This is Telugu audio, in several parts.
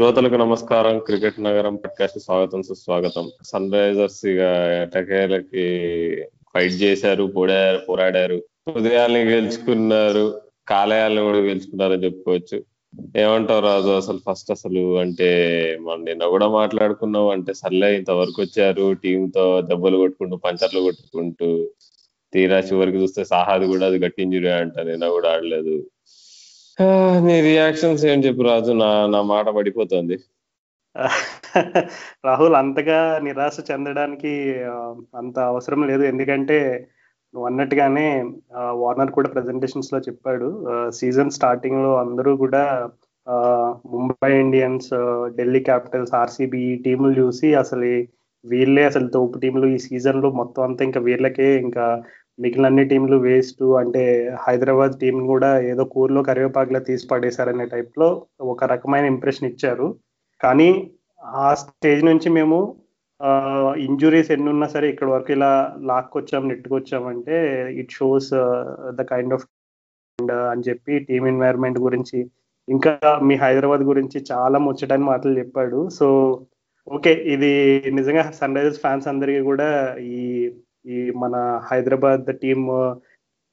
శ్రోతలకు నమస్కారం. క్రికెట్ నగరం పాడ్కాస్ట్ స్వాగతం సుస్వాగతం. సన్ రైజర్స్ ఇక ఎటకేలకి ఫైట్ చేశారు పోడారు పోరాడారు ఉదయాన్ని గెలుచుకున్నారు కాలయాలను కూడా గెలుచుకున్నారని చెప్పుకోవచ్చు. ఏమంటావు రాజు అసలు ఫస్ట్ అసలు అంటే మన నిన్న కూడా మాట్లాడుకున్నావు అంటే సర్లే ఇంతవరకు వచ్చారు టీమ్తో దెబ్బలు కొట్టుకుంటూ పంచర్లు కొట్టుకుంటూ తీరా చివరికి చూస్తే సాహాది కూడా అది గట్టి ఇంజురీ అంట నిన్న కూడా ఆడలేదు. నీ రియాక్షన్స్ ఏం చెప్పు రాజు? నా నా మాట పడిపోతుంది. రాహుల్ అంతగా నిరాశ చెందడానికి అంత అవసరం లేదు. ఎందుకంటే నువ్వు అన్నట్టుగానే వార్నర్ కూడా ప్రజెంటేషన్స్లో చెప్పాడు. సీజన్ స్టార్టింగ్లో అందరూ కూడా Mumbai Indians Delhi Capitals RCB ఈ టీములు చూసి అసలు వీళ్ళే అసలు తోపు టీంలు ఈ సీజన్లో మొత్తం అంతా ఇంకా వీళ్ళకే ఇంకా మిగిలిన అన్ని టీంలు వేస్ట్ అంటే హైదరాబాద్ టీం కూడా ఏదో కూరలో కరివేపాకులా తీసి పడేశారనే టైప్లో ఒక రకమైన ఇంప్రెషన్ ఇచ్చారు. కానీ ఆ స్టేజ్ నుంచి మేము ఇంజురీస్ ఎన్ని ఉన్నా సరే ఇక్కడ వరకు ఇలా లాక్కొచ్చాం నెట్టుకొచ్చామంటే it shows the kind of అని చెప్పి టీమ్ ఎన్వైర్న్మెంట్ గురించి ఇంకా మీ హైదరాబాద్ గురించి చాలా ముచ్చటని మాటలు చెప్పాడు. సో ఓకే ఇది నిజంగా సన్ రైజర్స్ ఫ్యాన్స్ అందరికీ కూడా ఈ ఈ మన హైదరాబాద్ టీమ్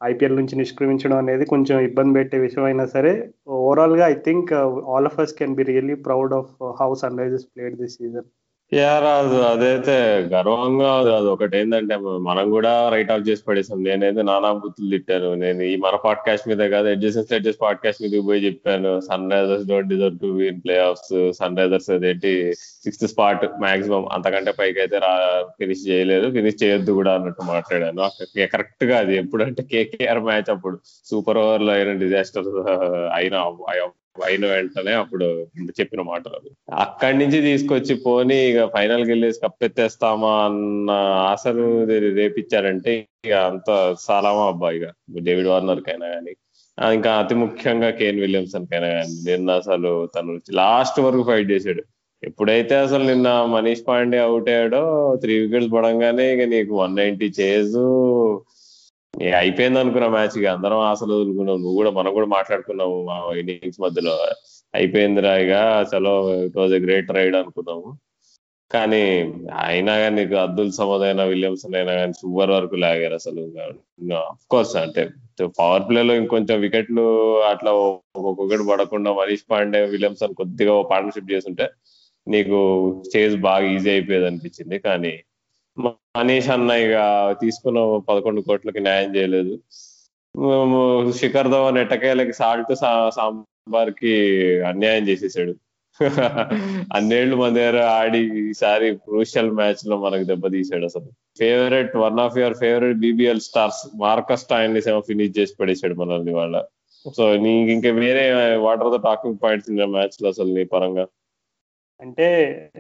ఐపీఎల్ నుంచి నిష్క్రమించడం అనేది కొంచెం ఇబ్బంది పెట్టే విషయం అయినా సరే ఓవరాల్గా I think all of us can be really proud of how Sunrisers played this season yeah Raju అదైతే గర్వంగా అది ఒకటి ఏంటంటే మనం కూడా రైట్ ఆఫ్ చేసి పడేసాం. నేనైతే నానా బుద్ధులు తిట్టాను. నేను ఈ మన పాడ్కాస్ట్ మీద కాదు ఎడ్జెసెస్ ఎడ్జెస్ పాడ్కాస్ట్ మీద పోయి చెప్పాను. Sunrisers don't deserve to win playoffs Sunrisers అదేంటి సిక్స్త్ స్పాట్ మాక్సిమం అంతకంటే పైకి అయితే రా ఫినిష్ చేయలేదు. ఫినిష్ చేయొద్దు కూడా అన్నట్టు మాట్లాడాను. కరెక్ట్గా అది. ఎప్పుడంటే కేకేఆర్ మ్యాచ్ అప్పుడు. సూపర్ ఓవర్లో అయిన డిజాస్టర్ అయిన అయిన వెంటనే అప్పుడు చెప్పిన మాటలు అక్కడి నుంచి తీసుకొచ్చి పోని ఇక ఫైనల్కి వెళ్ళేసి కప్పెత్తేస్తామా అన్న ఆశలు రేపించారంటే రేపిచ్చారంటే ఇక అంత సాలామా అబ్బా ఇక. డేవిడ్ వార్నర్ కైనా కానీ ఇంకా అతి ముఖ్యంగా కేన్ విలియమ్సన్ కైనా కానీ నిన్న అసలు తను లాస్ట్ వరకు ఫైట్ చేశాడు ఎప్పుడైతే అసలు నిన్న మనీష్ పాండే అవుట్ అయ్యాడో త్రీ వికెట్స్ పడంగానే ఇక నీకు వన్ నైన్టీ చేజు అయిపోయింది అనుకున్న మ్యాచ్ ఇక. అందరం ఆశలు వదులుకున్నాం నువ్వు కూడా మనం కూడా మాట్లాడుకున్నాము మా ఇన్నింగ్స్ మధ్యలో. అయిపోయిందిరా ఇక. చలో it was a great ride అనుకున్నాము. కానీ అయినా కానీ నీకు అబ్దుల్ సమద్ అయినా విలియమ్సన్ అయినా కానీ సూపర్ వరకు లాగారు అసలు. అఫ్ కోర్స్ అంటే పవర్ ప్లేలో ఇంకొంచెం వికెట్లు అట్లా ఒక్కొక్కటి పడకుండా మనీష్ పాండే విలియమ్సన్ కొద్దిగా పార్ట్నర్షిప్ చేస్తుంటే నీకు చేజ్ బాగా ఈజీ అయిపోయేది అనిపించింది. కానీ మనీష్ అన్నయ్య ఇక తీసుకున్న పదకొండు కోట్లకి న్యాయం చేయలేదు. శిఖర్ ధవన్ ఎట్టకేలకి సాల్ట్ సాంబార్కి అన్యాయం చేసేసాడు. అన్నేళ్ళు మన దగ్గర ఆడి ఈసారి క్రూషియల్ మ్యాచ్లో మనకు దెబ్బతీసాడు అసలు. Favourite one of your favourite BBL stars మార్కస్ని ఏమో ఫినిష్ చేసి పడేసాడు మనల్ని వాళ్ళ. సో నీకు ఇంకా వేరే what are the talking points in మ్యాచ్లో అసలు నీ పరంగా. అంటే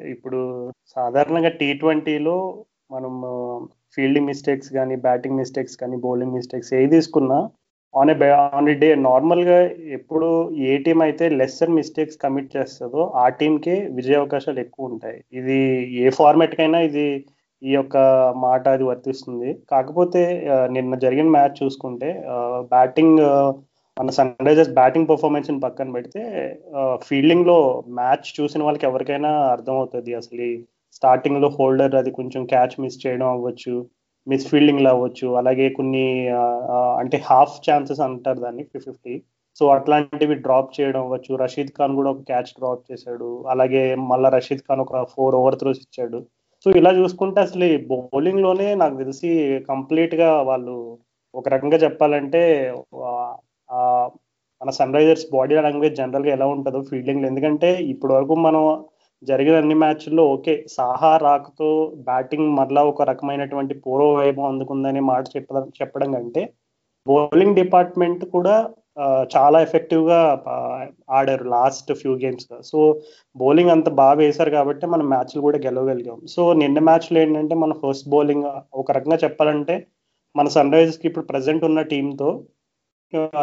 ఇప్పుడు సాధారణంగా టీ ట్వంటీలో మనం ఫీల్డింగ్ మిస్టేక్స్ కానీ బ్యాటింగ్ మిస్టేక్స్ కానీ బౌలింగ్ మిస్టేక్స్ ఏ తీసుకున్నా on a on a day నార్మల్గా ఎప్పుడు ఏ టీం అయితే లెస్సర్ మిస్టేక్స్ కమిట్ చేస్తుందో ఆ టీంకే విజయ అవకాశాలు ఎక్కువ ఉంటాయి. ఇది ఏ ఫార్మాట్కైనా ఇది ఈ యొక్క మాట అది వర్తిస్తుంది. కాకపోతే నిన్న జరిగిన మ్యాచ్ చూసుకుంటే బ్యాటింగ్ మన సన్ రైజర్స్ బ్యాటింగ్ పర్ఫార్మెన్స్ పక్కన పెడితే ఫీల్డింగ్లో మ్యాచ్ చూసిన వాళ్ళకి ఎవరికైనా అర్థమవుతుంది అసలు స్టార్టింగ్లో హోల్డర్ అది కొంచెం క్యాచ్ మిస్ చేయడం అవ్వచ్చు మిస్ ఫీల్డింగ్లో అవ్వచ్చు. అలాగే కొన్ని అంటే హాఫ్ ఛాన్సెస్ అంటారు దాన్ని ఫిఫ్టీ సో అట్లాంటివి డ్రాప్ చేయడం అవ్వచ్చు. రషీద్ ఖాన్ కూడా ఒక క్యాచ్ డ్రాప్ చేశాడు. అలాగే మళ్ళా రషీద్ ఖాన్ ఒక ఫోర్ ఓవర్ త్రోస్ ఇచ్చాడు. సో ఇలా చూసుకుంటే అసలు ఈ బౌలింగ్లోనే నాకు తెలిసి కంప్లీట్గా వాళ్ళు ఒక రకంగా చెప్పాలంటే మన సన్ రైజర్స్ బాడీ లాంగ్వేజ్ జనరల్గా ఎలా ఉంటుందో ఫీల్డింగ్ ఎందుకంటే ఇప్పటి వరకు మనం జరిగిన అన్ని మ్యాచ్ల్లో ఓకే సాహా రాకతో బ్యాటింగ్ మరలా ఒక రకమైనటువంటి పూర్వ వైభవం అందుకుందనే మాట చెప్పడం చెప్పడం కంటే బౌలింగ్ డిపార్ట్మెంట్ కూడా చాలా ఎఫెక్టివ్గా ఆడారు last few games so bowling అంత బాగా వేశారు కాబట్టి మనం మ్యాచ్లు కూడా గెలవగలిగాం. సో నిన్న మ్యాచ్లో ఏంటంటే మన ఫస్ట్ బౌలింగ్ ఒక రకంగా చెప్పాలంటే మన సన్ రైజర్స్కి ఇప్పుడు ప్రజెంట్ ఉన్న టీంతో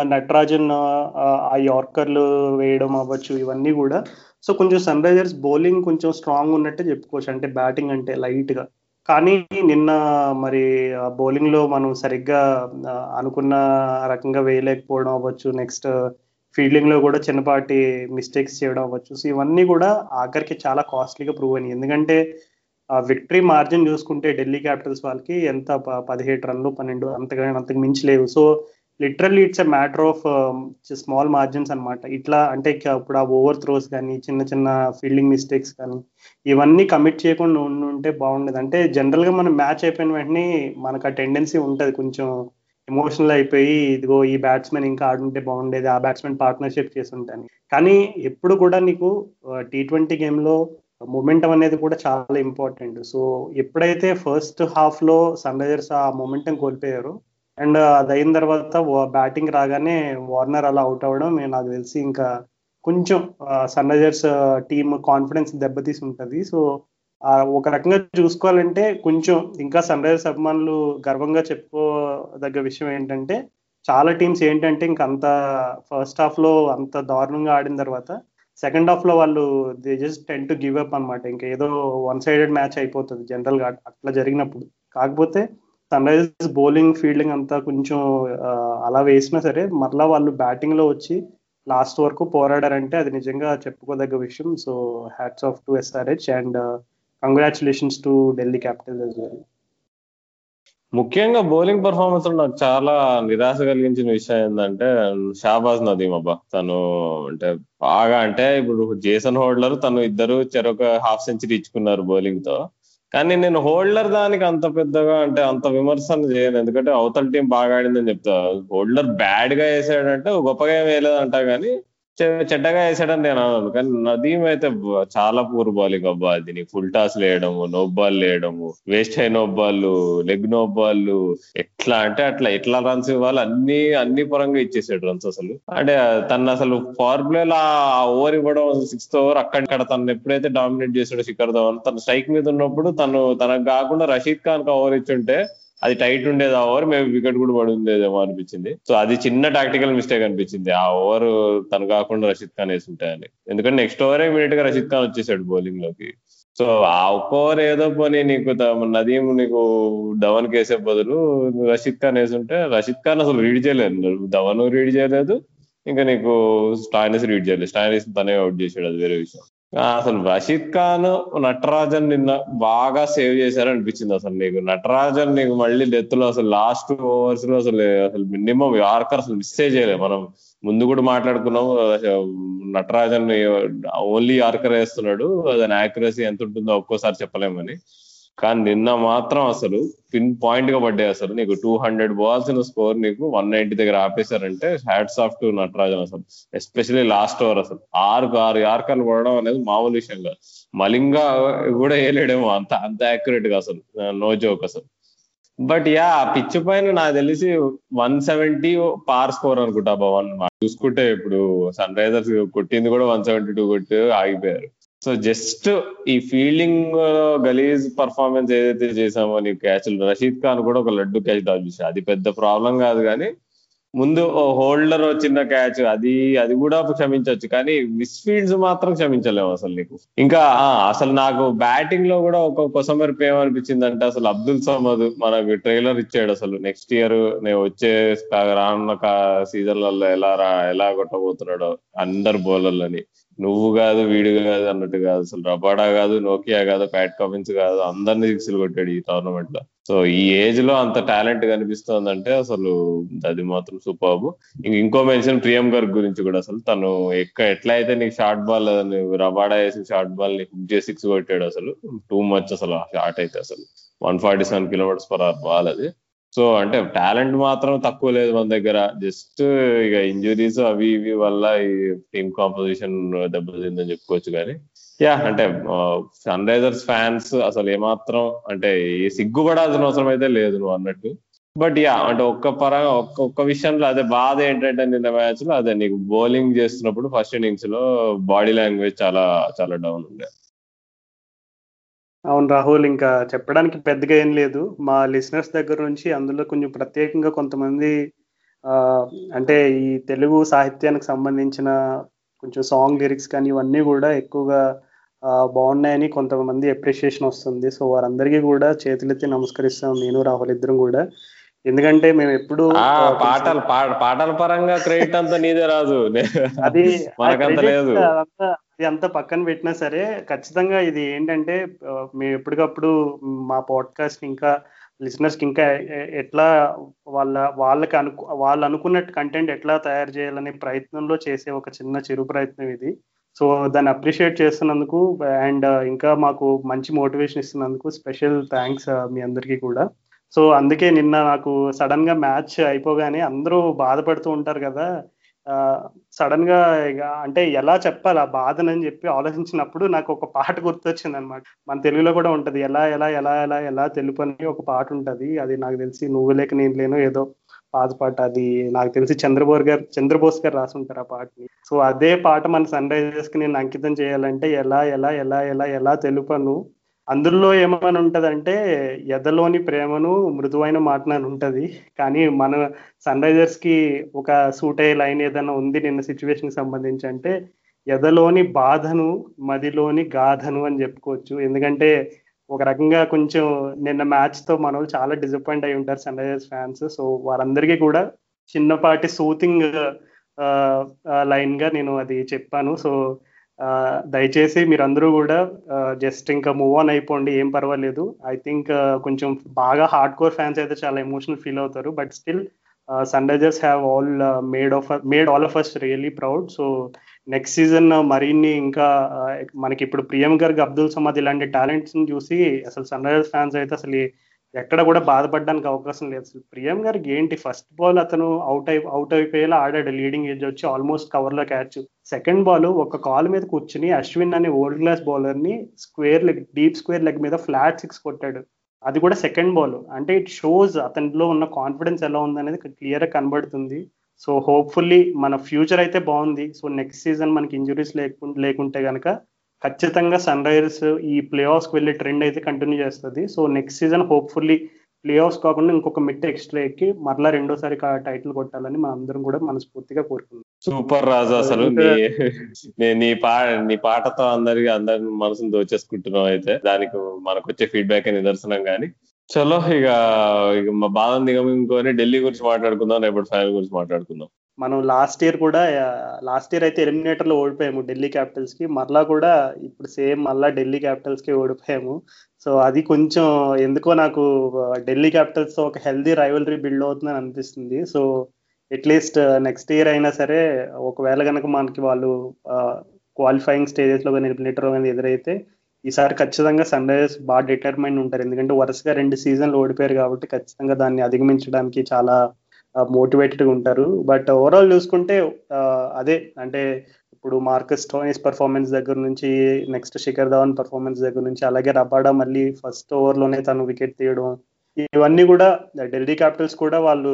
నటరాజన్ ఆ, యార్కర్లు వేయడం అవ్వచ్చు ఇవన్నీ కూడా. సో కొంచెం సన్ రైజర్స్ బౌలింగ్ కొంచెం స్ట్రాంగ్ ఉన్నట్టే చెప్పుకోవచ్చు. అంటే బ్యాటింగ్ అంటే లైట్గా. కానీ నిన్న మరి బౌలింగ్లో మనం సరిగ్గా అనుకున్న రకంగా వేయలేకపోవడం అవ్వచ్చు. నెక్స్ట్ ఫీల్డింగ్లో కూడా చిన్నపాటి మిస్టేక్స్ చేయడం అవ్వచ్చు. సో ఇవన్నీ కూడా ఆఖరికి చాలా కాస్ట్లీగా ప్రూవ్ అయినాయి. ఎందుకంటే విక్టరీ మార్జిన్ చూసుకుంటే ఢిల్లీ క్యాపిటల్స్ వాళ్ళకి ఎంత పదిహేడు రన్లు పన్నెండు అంతగా అంతకు మించి లేవు. So literally it's a matter of small margins అనమాట ఇట్లా అంటే ఇప్పుడు ఆ ఓవర్ త్రోస్ కానీ చిన్న చిన్న ఫీల్డింగ్ మిస్టేక్స్ కానీ ఇవన్నీ కమిట్ చేయకుండా ఉంటే బాగుండేది. అంటే జనరల్గా మనం మ్యాచ్ అయిపోయిన వెంటనే మనకు ఆ టెండెన్సీ ఉంటుంది. కొంచెం ఎమోషనల్ అయిపోయి ఇదిగో ఈ బ్యాట్స్మెన్ ఇంకా ఆడుంటే బాగుండేది ఆ బ్యాట్స్మెన్ పార్ట్నర్షిప్ చేసి ఉంటాను కానీ ఎప్పుడు కూడా నీకు టీ ట్వంటీ గేమ్లో మొమెంటం అనేది కూడా చాలా ఇంపార్టెంట్ సో ఎప్పుడైతే ఫస్ట్ హాఫ్లో సన్ రైజర్స్ ఆ మొమెంటం కోల్పోయారో అండ్ అది అయిన తర్వాత బ్యాటింగ్ రాగానే వార్నర్ అలా అవుట్ అవ్వడం నాకు తెలిసి ఇంకా కొంచెం సన్ రైజర్స్ టీమ్ కాన్ఫిడెన్స్ దెబ్బతీసి ఉంటుంది. సో ఒక రకంగా చూసుకోవాలంటే కొంచెం ఇంకా సన్ రైజర్స్ అభిమానులు గర్వంగా చెప్పుకోదగ్గ విషయం ఏంటంటే చాలా టీమ్స్ ఏంటంటే ఇంకా అంత ఫస్ట్ హాఫ్లో అంత దారుణంగా ఆడిన తర్వాత సెకండ్ హాఫ్లో వాళ్ళు they just tend to give up అనమాట ఇంకా ఏదో వన్ సైడెడ్ మ్యాచ్ అయిపోతుంది జనరల్గా అట్లా జరిగినప్పుడు. కాకపోతే సన్ రైజర్స్ బౌలింగ్ ఫీల్డింగ్ అంతా కొంచెం అలా వేసినా సరే మరలా వాళ్ళు బ్యాటింగ్లో వచ్చి లాస్ట్ వరకు పోరాడారంటే అది నిజంగా చెప్పుకోదగ్గ విషయం. So hats off to SRH and congratulations to Delhi Capital ముఖ్యంగా బౌలింగ్ పర్ఫార్మెన్స్ నాకు చాలా నిరాశ కలిగించిన విషయం ఏంటంటే షాబాజ్ నదీమ్ అబ్బా. తను అంటే బాగా అంటే ఇప్పుడు జేసన్ హోల్డర్ తను ఇద్దరు చెరొక హాఫ్ సెంచరీ ఇచ్చుకున్నారు బౌలింగ్తో కానీ నేను హోల్డర్ దానికి అంత పెద్దగా అంటే అంత విమర్శన చేయను. ఎందుకంటే అవతల టీం బాగా ఆడిందని చెప్తా హోల్డర్ బ్యాడ్గా వేసాడంటే గొప్పగా ఏం వేయలేదంటా కానీ చెడ్డగా వేసాడని నేను అన్నాను కానీ నదీం అయితే చాలా పూర్ బౌలింగ్ అబ్బా. అది నీకు ఫుల్ టాస్ లేయడము నోబాల్ లేయడము వేస్ట్ అయిన no ball leg no ball ఎట్లా అంటే అట్లా. ఎట్లా రన్స్ ఇవ్వాలి? అన్ని అన్ని పరంగా ఇచ్చేసాడు రన్స్ అసలు. అంటే తను అసలు పవర్ ప్లే ఆ ఓవర్ ఇవ్వడం సిక్స్త్ ఓవర్ అక్కడ తను ఎప్పుడైతే డామినేట్ చేసాడో శిఖర్ ధవన్ తన స్ట్రైక్ మీద ఉన్నప్పుడు తను తనకు కాకుండా రషీద్ ఖాన్కి ఓవర్ ఇచ్చుంటే అది టైట్ ఉండేది ఆ ఓవర్ మేము వికెట్ కూడా పడి ఉండేదేమో అనిపించింది. సో అది చిన్న టాక్టికల్ మిస్టేక్ అనిపించింది. ఆ ఓవర్ తను కాకుండా రషీద్ ఖాన్ వేసుంటాయని ఎందుకంటే నెక్స్ట్ ఓవర్ ఇమీడియట్గా రషీద్ ఖాన్ వచ్చేసాడు బౌలింగ్లోకి. సో ఆ ఒక్క ఓవర్ ఏదో పోనీ నీకు నదీం నీకు ధవన్ వేసే బదులు రషీద్ ఖాన్ వేసుంటే రషీద్ ఖాన్ అసలు రీడ్ చేయలేదు. ధవన్ రీడ్ చేయలేదు ఇంకా నీకు స్టాయినస్ రీడ్ చేయలేదు. స్టాయినస్ తనే అవుట్ చేసాడు అది వేరే విషయం. అసలు రషీద్ ఖాన్ నటరాజన్ నిన్న బాగా సేవ్ చేశారు అనిపించింది అసలు నీకు. నటరాజన్ నీకు మళ్ళీ డెత్లో అసలు లాస్ట్ ఓవర్స్లో అసలు అసలు మినిమం యార్కర్ అసలు మిస్సే చేయలేదు. మనం ముందు కూడా మాట్లాడుకున్నాం నటరాజన్ ఓన్లీ యార్కర్ వేస్తున్నాడు. దాని యాక్యురసీ ఎంత ఉంటుందో ఒక్కోసారి చెప్పలేమని కానీ నిన్న మాత్రం అసలు పిన్ పాయింట్గా పడ్డాయి అసలు. నీకు టూ హండ్రెడ్ బాల్స్ స్కోర్ నీకు వన్ నైన్టీ దగ్గర ఆపేశారంటే హ్యాట్స్ ఆఫ్ టు నటరాజన్ అసలు. ఎస్పెషల్లీ లాస్ట్ ఓవర్ అసలు. ఆరు ఆరు యార్కర్లు పడడం అనేది మామూలు విషయం కాదు. మలింగా కూడా వేయలేడేమో అంత అంత యాక్యురేట్గా అసలు. నో జోక్ అసలు. బట్ యా పిచ్ పైన నాకు తెలిసి వన్ సెవెంటీ పార్ స్కోర్ అనుకుంటా భవన్ చూసుకుంటే ఇప్పుడు సన్ రైజర్స్ కొట్టింది కూడా వన్ సెవెంటీ టూ కొట్టి ఆగిపోయారు. సో జస్ట్ ఈ ఫీల్డింగ్ uh, గలీజ్ పర్ఫార్మెన్స్ ఏదైతే చేసామో నీ క్యాచ్ రషీద్ ఖాన్ కూడా ఒక లడ్డు క్యాచ్ దాల్చేసి అది పెద్ద ప్రాబ్లం కాదు కానీ ముందు హోల్డర్ వచ్చిన క్యాచ్ అది అది కూడా క్షమించవచ్చు కానీ మిస్ ఫీల్డ్స్ మాత్రం క్షమించలేవు అసలు నీకు. ఇంకా అసలు నాకు బ్యాటింగ్లో కూడా ఒక కొసమెరుపు ఏమనిపించింది అంటే అసలు అబ్దుల్ సమద్ మనకు ట్రైలర్ ఇచ్చాడు అసలు. నెక్స్ట్ ఇయర్ నేను వచ్చే రానున్న సీజన్లలో ఎలా రా ఎలా కొట్టబోతున్నాడో అందరు బౌలర్లని. నువ్వు కాదు వీడు కాదు అన్నట్టు కాదు అసలు. రబాడా కాదు నోకియా కాదు ప్యాట్ కమిన్స్ కాదు అందరినీ సిక్స్లు కొట్టాడు ఈ టోర్నమెంట్లో. సో ఈ ఏజ్లో అంత టాలెంట్ కనిపిస్తోందంటే అసలు అది మాత్రం సూపర్ ఇంకో మెన్షన్ ప్రియం గర్గ్ గురించి కూడా అసలు తను ఎక్క ఎట్లా అయితే నీకు షార్ట్ బాల్ రబాడా వేసి షార్ట్ బాల్ని హుక్ చేసి సిక్స్ కొట్టాడు అసలు టూ మచ్ అసలు షార్ట్ అయితే అసలు. One forty seven kilometres per hour ball అది. సో అంటే టాలెంట్ మాత్రం తక్కువ లేదు మన దగ్గర. జస్ట్ ఇక ఇంజురీస్ అవి ఇవి వల్ల ఈ టీమ్ కాంపోజిషన్ దెబ్బతిందని చెప్పుకోవచ్చు కానీ యా అంటే సన్ రైజర్స్ ఫ్యాన్స్ అసలు ఏమాత్రం అంటే సిగ్గుపడాల్సిన అవసరం అయితే లేదు నువ్వు అన్నట్టు. బట్ యా అంటే ఒక్క పరంగా ఒక్క ఒక్క విషయంలో అదే బాధ ఏంటంటే నిన్న మ్యాచ్లో అదే నీకు బౌలింగ్ చేస్తున్నప్పుడు ఫస్ట్ ఇన్నింగ్స్లో బాడీ లాంగ్వేజ్ చాలా చాలా డౌన్ ఉండే. అవును రాహుల్ ఇంకా చెప్పడానికి పెద్దగా ఏం లేదు. మా లిసనర్స్ దగ్గర నుంచి అందులో కొంచెం ప్రత్యేకంగా కొంతమంది అంటే ఈ తెలుగు సాహిత్యానికి సంబంధించిన కొంచెం సాంగ్ లిరిక్స్ కానీ ఇవన్నీ కూడా ఎక్కువగా బాగున్నాయని కొంతమంది అప్రిషియేషన్ వస్తుంది. సో వారందరికీ కూడా చేతులెత్తి నమస్కరిస్తాం. నేను రాహుల్ ఇద్దరం కూడా. ఎందుకంటే మేము ఎప్పుడు పాటలు పాటల పరంగా క్రెడిట్ అంతా నీదే రాదు అది లేదు. అదంతా అది అంతా పక్కన పెట్టినా సరే ఖచ్చితంగా ఇది ఏంటంటే మేము ఎప్పటికప్పుడు మా పాడ్కాస్ట్ ఇంకా లిసనర్స్కి ఇంకా ఎట్లా వాళ్ళ వాళ్ళకి అను వాళ్ళు అనుకున్నట్టు కంటెంట్ ఎట్లా తయారు చేయాలనే ప్రయత్నంలో చేసే ఒక చిన్న చిరు ప్రయత్నం ఇది. సో దాన్ని అప్రిషియేట్ చేస్తున్నందుకు అండ్ uh, ఇంకా మాకు మంచి మోటివేషన్ ఇస్తున్నందుకు స్పెషల్ థ్యాంక్స్ uh, మీ అందరికీ కూడా. సో అందుకే నిన్న నాకు సడన్గా మ్యాచ్ అయిపోగానే అందరూ బాధపడుతూ ఉంటారు కదా. సడన్గా ఇక అంటే ఎలా చెప్పాలి ఆ బాధనని చెప్పి ఆలోచించినప్పుడు నాకు ఒక పాట గుర్తొచ్చింది అనమాట మన తెలుగులో కూడా ఉంటది ఎలా ఎలా ఎలా ఎలా ఎలా తెలుపు అని ఒక పాట ఉంటది. అది నాకు తెలిసి నువ్వు లేక నేను లేను ఏదో పాత పాట అది. నాకు తెలిసి చంద్రబోస్ గారు చంద్రబోస్ గారు రాసుంటారు ఆ పాటని. సో అదే పాట మన సన్ రైజర్స్కి నేను అంకితం చేయాలంటే ఎలా ఎలా ఎలా ఎలా ఎలా తెలుపను అందులో ఏమని ఉంటదంటే ఎదలోని ప్రేమను మృదువైన మాటను అని ఉంటది. కానీ మన సన్ రైజర్స్కి ఒక సూట్ అయ్యే లైన్ ఏదైనా ఉంది నిన్న సిచ్యువేషన్కి సంబంధించి అంటే ఎదలోని బాధను మదిలోని గాధను అని చెప్పుకోవచ్చు. ఎందుకంటే ఒక రకంగా కొంచెం నిన్న మ్యాచ్తో మన చాలా డిసప్పాయింట్ అయి ఉంటారు సన్ రైజర్స్ ఫ్యాన్స్. సో వారందరికీ కూడా చిన్నపాటి సూతింగ్ లైన్గా నేను అది చెప్పాను. సో దయచేసి మీరందరూ కూడా జస్ట్ ఇంకా మూవ్ ఆన్ అయిపోండి ఏం పర్వాలేదు. ఐ థింక్ కొంచెం బాగా హార్డ్ కోర్ ఫ్యాన్స్ అయితే చాలా ఎమోషనల్ ఫీల్ అవుతారు. But still Sunrisers have all made of made all of us really proud so next season మరిన్ని ఇంకా మనకి ఇప్పుడు ప్రియం గర్గ్ అబ్దుల్ సమాద్ ఇలాంటి టాలెంట్స్ని చూసి అసలు సన్ రైజర్స్ ఫ్యాన్స్ అయితే అసలు ఎక్కడ కూడా బాధపడడానికి అవకాశం లేదు. అసలు ప్రియం గారికి ఏంటి? ఫస్ట్ బాల్ అతను అవుట్ అయి అవుట్ అయిపోయేలా ఆడాడు. లీడింగ్ ఏజ్ వచ్చి ఆల్మోస్ట్ కవర్లో క్యాచ్ సెకండ్ బాల్ ఒక కాల్ మీద కూర్చుని అశ్విన్ అనే old class బౌలర్ని square leg deep square leg మీద ఫ్లాట్ సిక్స్ కొట్టాడు. అది కూడా సెకండ్ బాల్ అంటే ఇట్ షోస్ అతనిలో ఉన్న కాన్ఫిడెన్స్ ఎలా ఉందనేది క్లియర్గా కనబడుతుంది. సో హోప్ఫుల్లీ మన ఫ్యూచర్ అయితే బాగుంది. సో నెక్స్ట్ సీజన్ మనకి ఇంజురీస్ లేకుండా లేకుంటే కనుక ఖచ్చితంగా సన్ రైజర్స్ ఈ ప్లే ఆఫ్స్ వెళ్ళే ట్రెండ్ అయితే కంటిన్యూ చేస్తుంది. So next season hopefully playoffs కాకుండా ఇంకొక మిట్ ఎక్స్ట్రా ఎక్కి మరలా రెండోసారి టైటిల్ కొట్టాలని మనం అందరం కూడా మనస్ఫూర్తిగా కోరుకుందాం సూపర్ రాజు అసలు నీ నీ- నీ పా నీ పాటతో అందరికి అందరి మనసును దోచేసుకుంటున్నావు అయితే. దానికి మనకు వచ్చే ఫీడ్బ్యాక్ నిదర్శనం కానీ చలో ఇక ఇక మా బాధను దిగమింగుకొని ఢిల్లీ గురించి మాట్లాడుకుందాం రేపటి ఫైనల్ గురించి మాట్లాడుకుందాం. మనం లాస్ట్ ఇయర్ కూడా లాస్ట్ ఇయర్ అయితే ఎలిమినేటర్లో ఓడిపోయాము ఢిల్లీ క్యాపిటల్స్కి మరలా కూడా ఇప్పుడు సేమ్ మళ్ళా ఢిల్లీ క్యాపిటల్స్కి ఓడిపోయాము. సో అది కొంచెం ఎందుకో నాకు ఢిల్లీ క్యాపిటల్స్ ఒక హెల్దీ రైవలరీ బిల్డ్ అవుతుందని అనిపిస్తుంది. సో అట్లీస్ట్ నెక్స్ట్ ఇయర్ అయినా సరే ఒకవేళ కనుక మనకి వాళ్ళు క్వాలిఫైయింగ్ స్టేజెస్లో కానీ ఎలిమినేటర్ కానీ ఎదురైతే ఈసారి ఖచ్చితంగా సన్ రైజర్స్ బాగా డిటర్మైన్ ఉంటారు. ఎందుకంటే వరుసగా రెండు సీజన్లు ఓడిపోయారు కాబట్టి ఖచ్చితంగా దాన్ని అధిగమించడానికి చాలా మోటివేటెడ్ ఉంటారు. బట్ ఓవరాల్ చూసుకుంటే అదే అంటే ఇప్పుడు మార్కస్ టోనీస్ పర్ఫార్మెన్స్ దగ్గర నుంచి నెక్స్ట్ శిఖర్ ధవన్ పర్ఫార్మెన్స్ దగ్గర నుంచి అలాగే రబాడా మళ్ళీ ఫస్ట్ ఓవర్లోనే తను వికెట్ తీయడం ఇవన్నీ కూడా ఢిల్లీ క్యాపిటల్స్ కూడా వాళ్ళు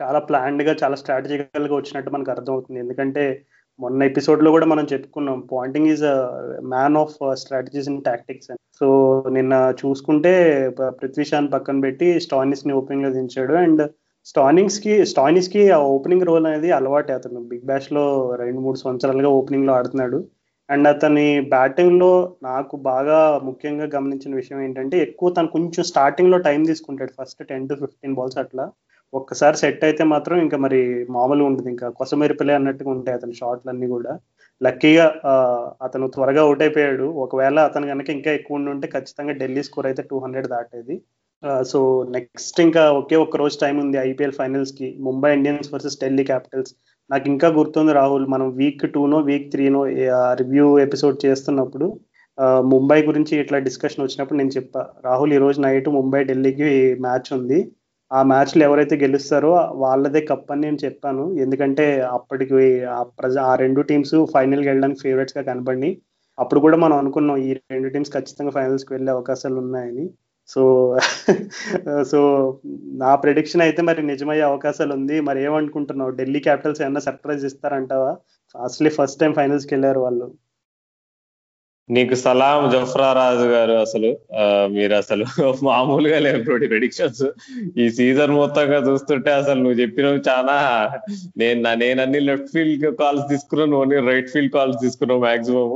చాలా ప్లాన్డ్గా చాలా స్ట్రాటజికల్గా వచ్చినట్టు మనకు అర్థమవుతుంది. ఎందుకంటే మొన్న ఎపిసోడ్లో కూడా మనం చెప్పుకున్నాం Ponting is man of strategies and tactics so నిన్న చూసుకుంటే పృథ్వీ షాన్ పక్కన పెట్టి స్టానిస్ని దించాడు. అండ్ స్టానింగ్స్కి స్టానిస్కి ఆ ఓపెనింగ్ రోల్ అనేది అలవాటే అతను. బిగ్ బ్యాష్లో రెండు మూడు సంవత్సరాలుగా ఓపెనింగ్లో ఆడుతున్నాడు. అండ్ అతని బ్యాటింగ్లో నాకు బాగా ముఖ్యంగా గమనించిన విషయం ఏంటంటే ఎక్కువ తను కొంచెం స్టార్టింగ్లో టైం తీసుకుంటాడు. First ten to fifteen balls అట్లా. ఒక్కసారి సెట్ అయితే మాత్రం ఇంకా మరి మామూలుగా ఉంటుంది ఇంకా కొసమెరిపిలే అన్నట్టుగా ఉంటాయి అతని షాట్లు అన్ని కూడా. లక్కీగా అతను త్వరగా అవుట్ అయిపోయాడు. ఒకవేళ అతను కనుక ఇంకా ఎక్కువ ఉండి ఉంటే ఖచ్చితంగా ఢిల్లీ స్కోర్ అయితే టూ హండ్రెడ్ దాటేది. సో నెక్స్ట్ ఇంకా ఒకే ఒక్క రోజు టైం ఉంది IPL ఫైనల్స్కి. Mumbai Indians versus Delhi Capitals. నాకు ఇంకా గుర్తుంది రాహుల్ మనం వీక్ టూనో వీక్ త్రీనో రివ్యూ ఎపిసోడ్ చేస్తున్నప్పుడు ముంబై గురించి ఇట్లా డిస్కషన్ వచ్చినప్పుడు నేను చెప్పా రాహుల్ ఈ రోజు నైట్ ముంబై ఢిల్లీకి మ్యాచ్ ఉంది. ఆ మ్యాచ్లు ఎవరైతే గెలుస్తారో వాళ్ళదే కప్ అని నేను చెప్పాను. ఎందుకంటే అప్పటికి ఆ ప్రజ ఆ రెండు టీమ్స్ ఫైనల్కి వెళ్ళడానికి ఫేవరెట్స్గా గా అప్పుడు కూడా మనం అనుకున్నాం ఈ రెండు టీమ్స్ ఖచ్చితంగా ఫైనల్స్కి వెళ్ళే అవకాశాలు ఉన్నాయని. సో సో నా ప్రెడిక్షన్ అయితే మరి నిజమయ్యే అవకాశాలు ఉంది. మరి ఏమనుకుంటున్నావు? ఢిల్లీ క్యాపిటల్స్ ఏమన్నా సర్ప్రైజ్ ఇస్తారంటావా? అసలే ఫస్ట్ టైం ఫైనల్స్కి వెళ్ళారు వాళ్ళు. నీకు సలాం జఫ్రా రాజు గారు అసలు మీరు అసలు మామూలుగా లేనటువంటి ప్రెడిక్షన్స్ ఈ సీజన్ మొత్తంగా చూస్తుంటే అసలు నువ్వు చెప్పినవి చాలా. నేను నేనన్ని నేను అన్ని లెఫ్ట్ ఫీల్డ్ కాల్స్ తీసుకున్నాను నువ్వు రైట్ ఫీల్డ్ కాల్స్ తీసుకున్నావు మాక్సిమం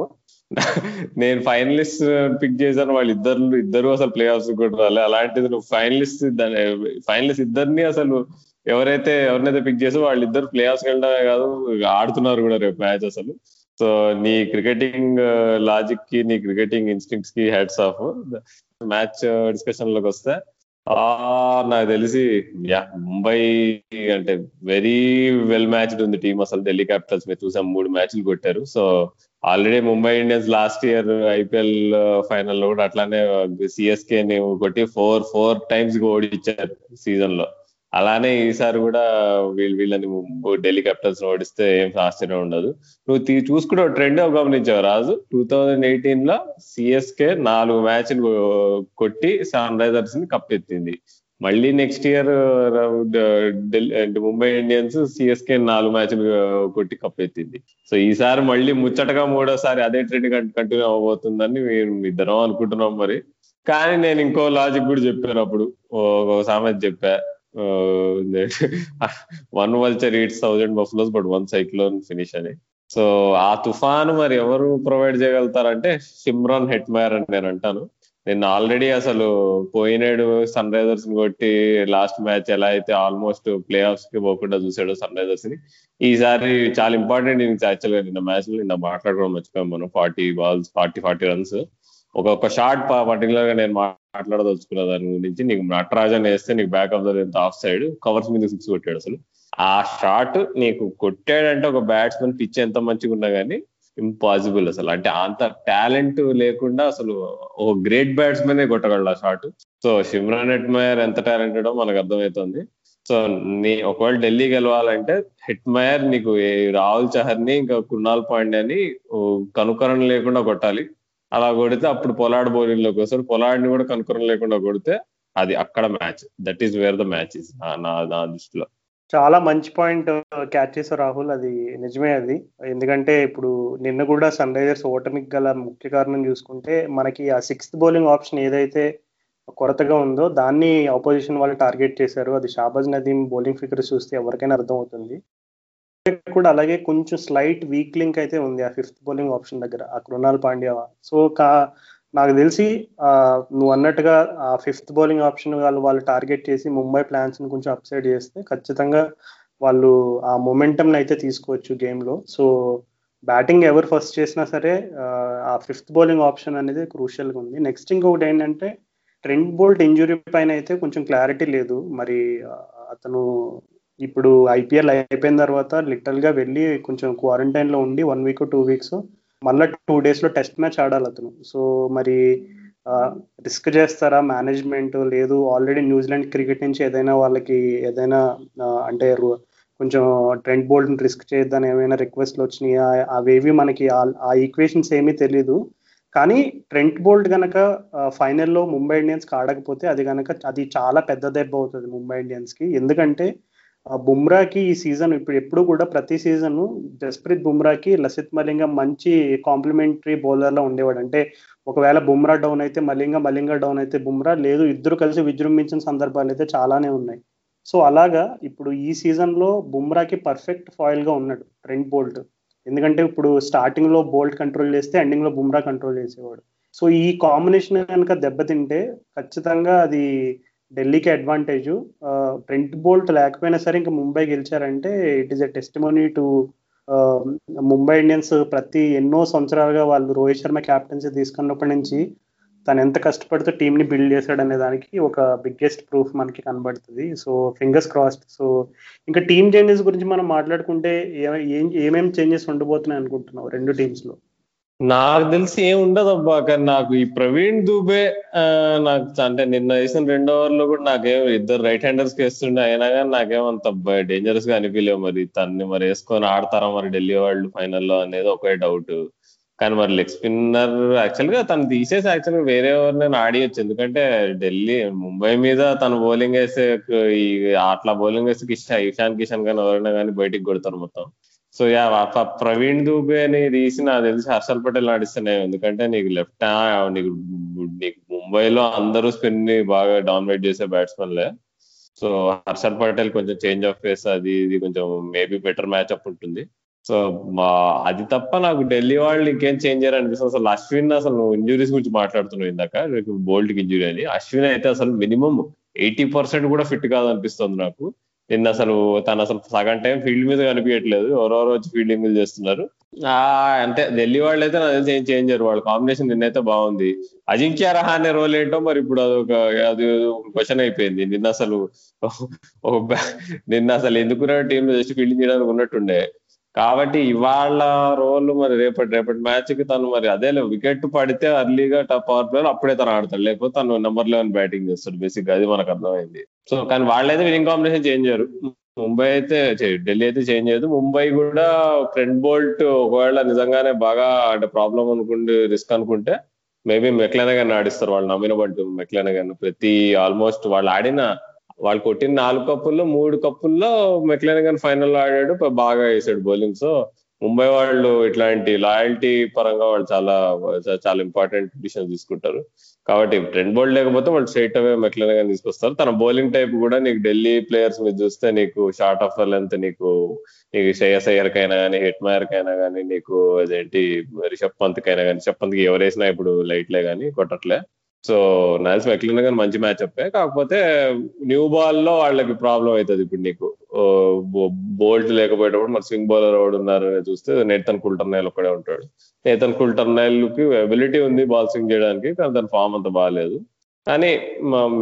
నేను ఫైనలిస్ట్ పిక్ చేశాను వాళ్ళు ఇద్దరు ఇద్దరు అసలు ప్లే ఆఫ్స్ కూడా రాలే. అలాంటిది నువ్వు ఫైనలిస్ట్ ఫైనలిస్ట్ ఇద్దరిని అసలు ఎవరైతే ఎవరినైతే పిక్ చేసో వాళ్ళిద్దరు ప్లే ఆఫ్స్ వెళ్ళడమే కాదు ఆడుతున్నారు కూడా రేపు మ్యాచ్ అసలు. సో నీ క్రికెటింగ్ లాజిక్ uh, కి నీ క్రికెటింగ్ ఇన్స్టింక్ట్స్కి హెడ్స్ ఆఫ్ మ్యాచ్ డిస్కషన్లోకి వస్తే ఆ నాకు తెలిసి యా ముంబై అంటే వెరీ వెల్ మ్యాచ్డ్ ఉంది టీం అసలు. ఢిల్లీ క్యాపిటల్స్ మీద చూసాం మూడు మ్యాచ్లు కొట్టారు. So already Mumbai Indians last year IPL ఫైనల్లో కూడా అట్లానే సిఎస్కే ని కొట్టి ఫోర్ ఫోర్ టైమ్స్ ఓడిచ్చారు సీజన్లో. అలానే ఈసారి కూడా వీళ్ళు వీళ్ళని ఢిల్లీ క్యాపిటల్స్ ఓడిస్తే ఏం ఆశ్చర్యం ఉండదు. నువ్వు చూసుకుంటే ట్రెండ్ గమనించావు రాజు? టూ థౌజండ్ ఎయిటీన్లో సిఎస్కే నాలుగు మ్యాచ్లు కొట్టి సన్ రైజర్స్ని కప్పెత్తింది. మళ్ళీ next year Mumbai Indians CSK నాలుగు మ్యాచ్లు uh, కొట్టి కప్పెత్తింది సో ఈసారి మళ్ళీ ముచ్చటగా మూడోసారి అదే ట్రెండ్ కంటిన్యూ అవ్వబోతుందని మేము ఇద్దరం అనుకుంటున్నాం మరి. కానీ నేను ఇంకో లాజిక్ కూడా చెప్పాను అప్పుడు. ఒక సామెత చెప్పా. One vulture eight thousand buffaloes but one cyclone finish అని. సో ఆ తుఫాను మరి ఎవరు ప్రొవైడ్ చేయగలుగుతారంటే సిమ్రాన్ హెట్మయర్ అని నేను అంటాను. నేను ఆల్రెడీ అసలు పోయినాడు సన్ రైజర్స్ని కొట్టి లాస్ట్ మ్యాచ్ ఎలా అయితే ఆల్మోస్ట్ ప్లే ఆఫ్స్కి పోకుండా చూసాడు సన్ రైజర్స్ని ఈసారి చాలా ఇంపార్టెంట్ ఇన్నింగ్స్ యాక్చువల్గా నిన్న మ్యాచ్లో నిన్న మాట్లాడుకోవడం మర్చిపోయాం మనం. Forty balls forty forty runs. ఒక్కొక్క షాట్ పర్టికులర్గా నేను మాట్లాడదలుచుకున్న దాని గురించి నీకు నటరాజన్ వేస్తే నీకు back of the off side covers మీద సిక్స్ కొట్టాడు అసలు. ఆ షాట్ నీకు కొట్టాడంటే ఒక బ్యాట్స్మెన్ పిచ్ ఎంత మంచిగా ఉన్నా కానీ ఇంపాసిబుల్ అసలు. అంటే అంత టాలెంట్ లేకుండా అసలు ఓ గ్రేట్ బ్యాట్స్మెన్ కొట్టగలడు ఆ షాట్ సో సిమ్రాన్ హెట్మయర్ ఎంత టాలెంటెడో మనకు అర్థమవుతుంది సో నీ ఒకవేళ ఢిల్లీ గెలవాలంటే హెట్మయర్ నీకు రాహుల్ చహర్ని ఇంకా కుణాల్ పాండ్యాని కనుకరణ లేకుండా కొట్టాలి. అలా కొడితే అప్పుడు పొలాడ్ బౌలింగ్లోకి వస్తాడు. పొలాడ్ని కూడా కనుకరణ లేకుండా కొడితే అది అక్కడ match that is where the match is నా నా దృష్టిలో. చాలా మంచి పాయింట్ క్యాచ్ చేశారు రాహుల్. అది నిజమే అది. ఎందుకంటే ఇప్పుడు నిన్న కూడా సన్ రైజర్స్ ఓటమికి గల ముఖ్య కారణం చూసుకుంటే మనకి ఆ సిక్స్త్ బౌలింగ్ ఆప్షన్ ఏదైతే కొరతగా ఉందో దాన్ని ఆపోజిషన్ వాళ్ళు టార్గెట్ చేశారు. అది షాబాజ్ నదీం బౌలింగ్ ఫిగర్స్ చూస్తే ఎవరికైనా అర్థమవుతుంది. కూడా అలాగే కొంచెం స్లైట్ వీక్ లింక్ అయితే ఉంది ఆ ఫిఫ్త్ బౌలింగ్ ఆప్షన్ దగ్గర ఆ కృణాల్ పాండ్యా. సో కా నాకు తెలిసి నువ్వు అన్నట్టుగా ఆ ఫిఫ్త్ బౌలింగ్ ఆప్షన్ వాళ్ళు వాళ్ళు టార్గెట్ చేసి ముంబై ప్లాన్స్ని కొంచెం అప్సైడ్ చేస్తే ఖచ్చితంగా వాళ్ళు ఆ మొమెంటం అయితే తీసుకోవచ్చు గేమ్లో. సో బ్యాటింగ్ ఎవరు ఫస్ట్ చేసినా సరే ఆ ఫిఫ్త్ బౌలింగ్ ఆప్షన్ అనేది క్రూషియల్గా ఉంది. నెక్స్ట్ ఇంకొకటి ఏంటంటే ట్రెండ్ బోల్ట్ ఇంజురీ పైన అయితే కొంచెం క్లారిటీ లేదు. మరి అతను ఇప్పుడు ఐపీఎల్ అయిపోయిన తర్వాత లిటరల్గా వెళ్ళి కొంచెం క్వారంటైన్లో ఉండి వన్ వీక్ టూ వీక్స్ మళ్ళీ టూ డేస్లో టెస్ట్ మ్యాచ్ ఆడాలి అతను. సో మరి రిస్క్ చేస్తారా మేనేజ్మెంట్ లేదు ఆల్రెడీ న్యూజిలాండ్ క్రికెట్ నుంచి ఏదైనా వాళ్ళకి ఏదైనా అంటే కొంచెం ట్రెండ్ బోల్డ్ రిస్క్ చేయొద్దని ఏమైనా రిక్వెస్ట్లు వచ్చినాయి? అవేవి మనకి ఆ ఈక్వేషన్స్ ఏమీ తెలీదు. కానీ ట్రెంట్ బోల్ట్ గనక ఫైనల్లో ముంబై ఇండియన్స్ ఆడకపోతే అది గనక అది చాలా పెద్ద దెబ్బ అవుతుంది ముంబై ఇండియన్స్కి ఎందుకంటే బుమ్రాకి ఈ సీజన్ ఇప్పుడు ఎప్పుడు కూడా ప్రతి సీజన్ జస్ప్రీత్ బుమ్రాకి లసిత్ మలింగ మంచి కాంప్లిమెంటరీ బౌలర్లో ఉండేవాడు. అంటే ఒకవేళ బుమ్రా డౌన్ అయితే మలింగ మలింగ డౌన్ అయితే బుమ్రా లేదు ఇద్దరు కలిసి విజృంభించిన సందర్భాలు అయితే చాలానే ఉన్నాయి. సో అలాగా ఇప్పుడు ఈ సీజన్లో బుమ్రాకి పర్ఫెక్ట్ ఫాయిల్గా ఉన్నాడు ట్రెంట్ బోల్ట్. ఎందుకంటే ఇప్పుడు స్టార్టింగ్లో బోల్ట్ కంట్రోల్ చేస్తే ఎండింగ్లో బుమ్రా కంట్రోల్ చేసేవాడు. సో ఈ కాంబినేషన్ కనుక దెబ్బతింటే ఖచ్చితంగా అది ఢిల్లీకి అడ్వాంటేజ్ ట్రెంట్ బోల్ట్ లేకపోయినా సరే ఇంకా Mumbai గెలిచారంటే it is a testimony to Mumbai Indians ప్రతి ఎన్నో సంవత్సరాలుగా వాళ్ళు రోహిత్ శర్మ క్యాప్టెన్సీ తీసుకున్నప్పటి నుంచి తను ఎంత కష్టపడుతూ టీంని ని బిల్డ్ చేశాడు అనే దానికి ఒక బిగ్గెస్ట్ ప్రూఫ్ మనకి కనబడుతుంది. సో ఫింగర్స్ క్రాస్డ్ సో ఇంకా టీమ్ చేంజెస్ గురించి మనం మాట్లాడుకుంటే ఏం ఏమేమి చేంజెస్ ఉండబోతున్నాయి అనుకుంటున్నావు రెండు టీమ్స్లో? నాకు తెలిసి ఏం ఉండదు అబ్బా కానీ నాకు ఈ ప్రవీణ్ దూబే నాకు అంటే నిన్న వేసిన రెండో ఓవర్లో కూడా నాకేం ఇద్దరు రైట్ హ్యాండర్స్కి వేస్తుండే అయినా కానీ నాకేం అంత డేంజరస్గా అనిపించలేవు మరి. తన్ని మరి వేసుకొని ఆడతారా మరి ఢిల్లీ వాళ్ళు ఫైనల్లో అనేది ఒకే డౌట్ కానీ మరి లెగ్ స్పిన్నర్ యాక్చువల్గా తను తీసేసి యాక్చువల్గా వేరే ఎవరినైనా ఆడియొచ్చు. ఎందుకంటే ఢిల్లీ ముంబై మీద తను బౌలింగ్ వేసే ఈ అట్లా బౌలింగ్ వేస్తే కిషాన్ ఇషాన్ కిషన్ కానీ ఎవరైనా కానీ బయటికి కొడతారు మొత్తం. సో యా ప్రవీణ్ దూబే అని తీసి నాకు తెలిసి హర్షల్ పటేల్ నడిస్తున్నాయి ఎందుకంటే నీకు లెఫ్ట్ నీకు నీకు ముంబైలో అందరూ స్పిన్ని బాగా డామినేట్ చేసే బ్యాట్స్మెన్లే సో హర్షల్ పటేల్ కొంచెం చేంజ్ ఆఫ్ ఫేస్ అది ఇది కొంచెం మేబీ బెటర్ మ్యాచ్ అప్ ఉంటుంది. సో మా అది తప్ప నాకు ఢిల్లీ వాళ్ళు ఇంకేం చేంజ్ చేయరు అనిపిస్తుంది. అసలు అశ్విన్ అసలు నువ్వు ఇంజురీస్ గురించి మాట్లాడుతున్నావు ఇందాక. బోల్ట్కి ఇంజురీ అని. అశ్విన్ అయితే అసలు మినిమం ఎయిటీ పర్సెంట్ కూడా ఫిట్ కాదనిపిస్తుంది నాకు. నిన్న అసలు తను అసలు సగం టైం ఫీల్డ్ మీద కనిపించట్లేదు. ఎవరెవరు వచ్చి ఫీల్డింగ్ చేస్తున్నారు. ఆ అంటే ఢిల్లీ వాళ్ళు అయితే నాకు తెలిసి ఏం చేంజ్ చేయరు. వాళ్ళ కాంబినేషన్ నిన్నైతే బాగుంది. అజింక్య రహానే రోల్ ఏంటో మరి ఇప్పుడు అదొక అది క్వశ్చన్ అయిపోయింది. నిన్న అసలు నిన్న అసలు ఎందుకున్న టీమ్ జస్ట్ ఫీల్డింగ్ చేయడానికి ఉన్నట్టుండే. కాబట్టి ఇవాళ రోల్ మరి రేపటి రేపటి మ్యాచ్కి తను మరి అదే వికెట్ పడితే అర్లీగా టాప్ పవర్ ప్లేయర్ అప్పుడే తను ఆడతాడు. లేకపోతే తను నెంబర్ లెవెన్ బ్యాటింగ్ చేస్తాడు. బేసిక్ అది మనకు అర్థమైంది. సో కానీ వాళ్ళైతే విన్నింగ్ కాంబినేషన్ చేంజ్ చేయరు. ముంబై అయితే ఢిల్లీ అయితే చేంజ్ చేయదు. ముంబై కూడా ఫ్రంట్ బోల్ట్ ఒకవేళ నిజంగానే బాగా అంటే ప్రాబ్లం అనుకుంటే రిస్క్ అనుకుంటే మేబీ మెక్లెనగన్ ఆడిస్తారు. వాళ్ళు నమ్మిన బంటు గారిని ప్రతి ఆల్మోస్ట్ వాళ్ళు ఆడిన వాళ్ళు కొట్టిన నాలుగు కప్పుల్లో మూడు కప్పుల్లో మెక్లెనగన్ ఫైనల్ ఆడాడు. బాగా వేసాడు బౌలింగ్ సో ముంబై వాళ్ళు ఇట్లాంటి లాయల్టీ పరంగా వాళ్ళు చాలా చాలా ఇంపార్టెంట్ డిసిషన్ తీసుకుంటారు. కాబట్టి ట్రెండ్ బోల్డ్ లేకపోతే వాళ్ళు స్ట్రైట్ అవే మెక్లెనగన్ తీసుకొస్తారు. తన బౌలింగ్ టైప్ కూడా నీకు ఢిల్లీ ప్లేయర్స్ మీద చూస్తే నీకు షార్ట్ ఆఫ్ లెంత్ నీకు నీకు శ్రేయస్ అయ్యర్ కైనా కానీ హిట్ మేయర్ కైనా కానీ నీకు అదేంటి రిషబ్ పంత్ కైనా కానీ రిషబ్ పంత్కి ఎవరేసినా ఇప్పుడు లైట్లే కానీ కొట్టట్లే. సో నాల్స్ మెక్లిన్ కానీ మంచి మ్యాచ్ అప్పే. కాకపోతే న్యూ బాల్లో వాళ్ళకి ప్రాబ్లం అవుతుంది ఇప్పుడు నీకు. బోల్ట్ లేకపోయేటప్పుడు మరి స్వింగ్ బౌలర్ ఎవడు ఉన్నారు చూస్తే నేతన్ కుల్టర్నైల్ ఒక్కడే ఉంటాడు. నేతన్ కుల్టర్నైల్కి ఎబిలిటీ ఉంది బాల్ స్వింగ్ చేయడానికి కానీ దాని ఫామ్ అంత బాగాలేదు కానీ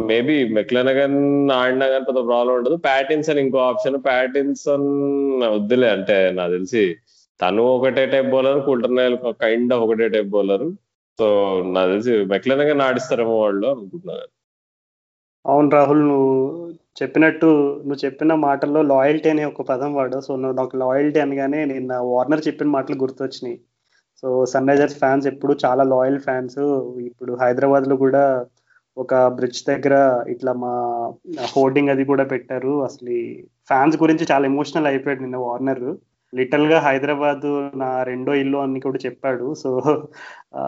మేబీ మెక్లెనగన్ ఆడినా కానీ పెద్ద ప్రాబ్లం ఉండదు. ప్యాటిన్సన్ ఇంకో ఆప్షన్ ప్యాటిన్సన్ వద్దులే అంటే నాకు తెలిసి తను ఒకటే type bowler Coulter Nile kind of ఒకటే టైప్ బౌలర్ సో నాకు తెలిసి మెక్లెనగా ఆడిస్తారేమో వాళ్ళు అనుకుంటున్నాను. అవును రాహుల్ నువ్వు చెప్పినట్టు నువ్వు చెప్పిన మాటల్లో లాయల్టీ అనే ఒక పదం వాడు. సో నువ్వు నాకు లాయల్టీ అనగానే నిన్న వార్నర్ చెప్పిన మాటలు గుర్తొచ్చినాయి. సో సన్ రైజర్స్ ఫ్యాన్స్ ఎప్పుడు చాలా లాయల్ ఫ్యాన్స్ ఇప్పుడు హైదరాబాద్లో కూడా ఒక బ్రిడ్జ్ దగ్గర ఇట్లా మా హోర్డింగ్ అది కూడా పెట్టారు. అసలు ఫ్యాన్స్ గురించి చాలా ఎమోషనల్ అయిపోయాడు నిన్న వార్నర్ లిటల్గా హైదరాబాద్ నా రెండో ఇల్లు అని కూడా చెప్పాడు. సో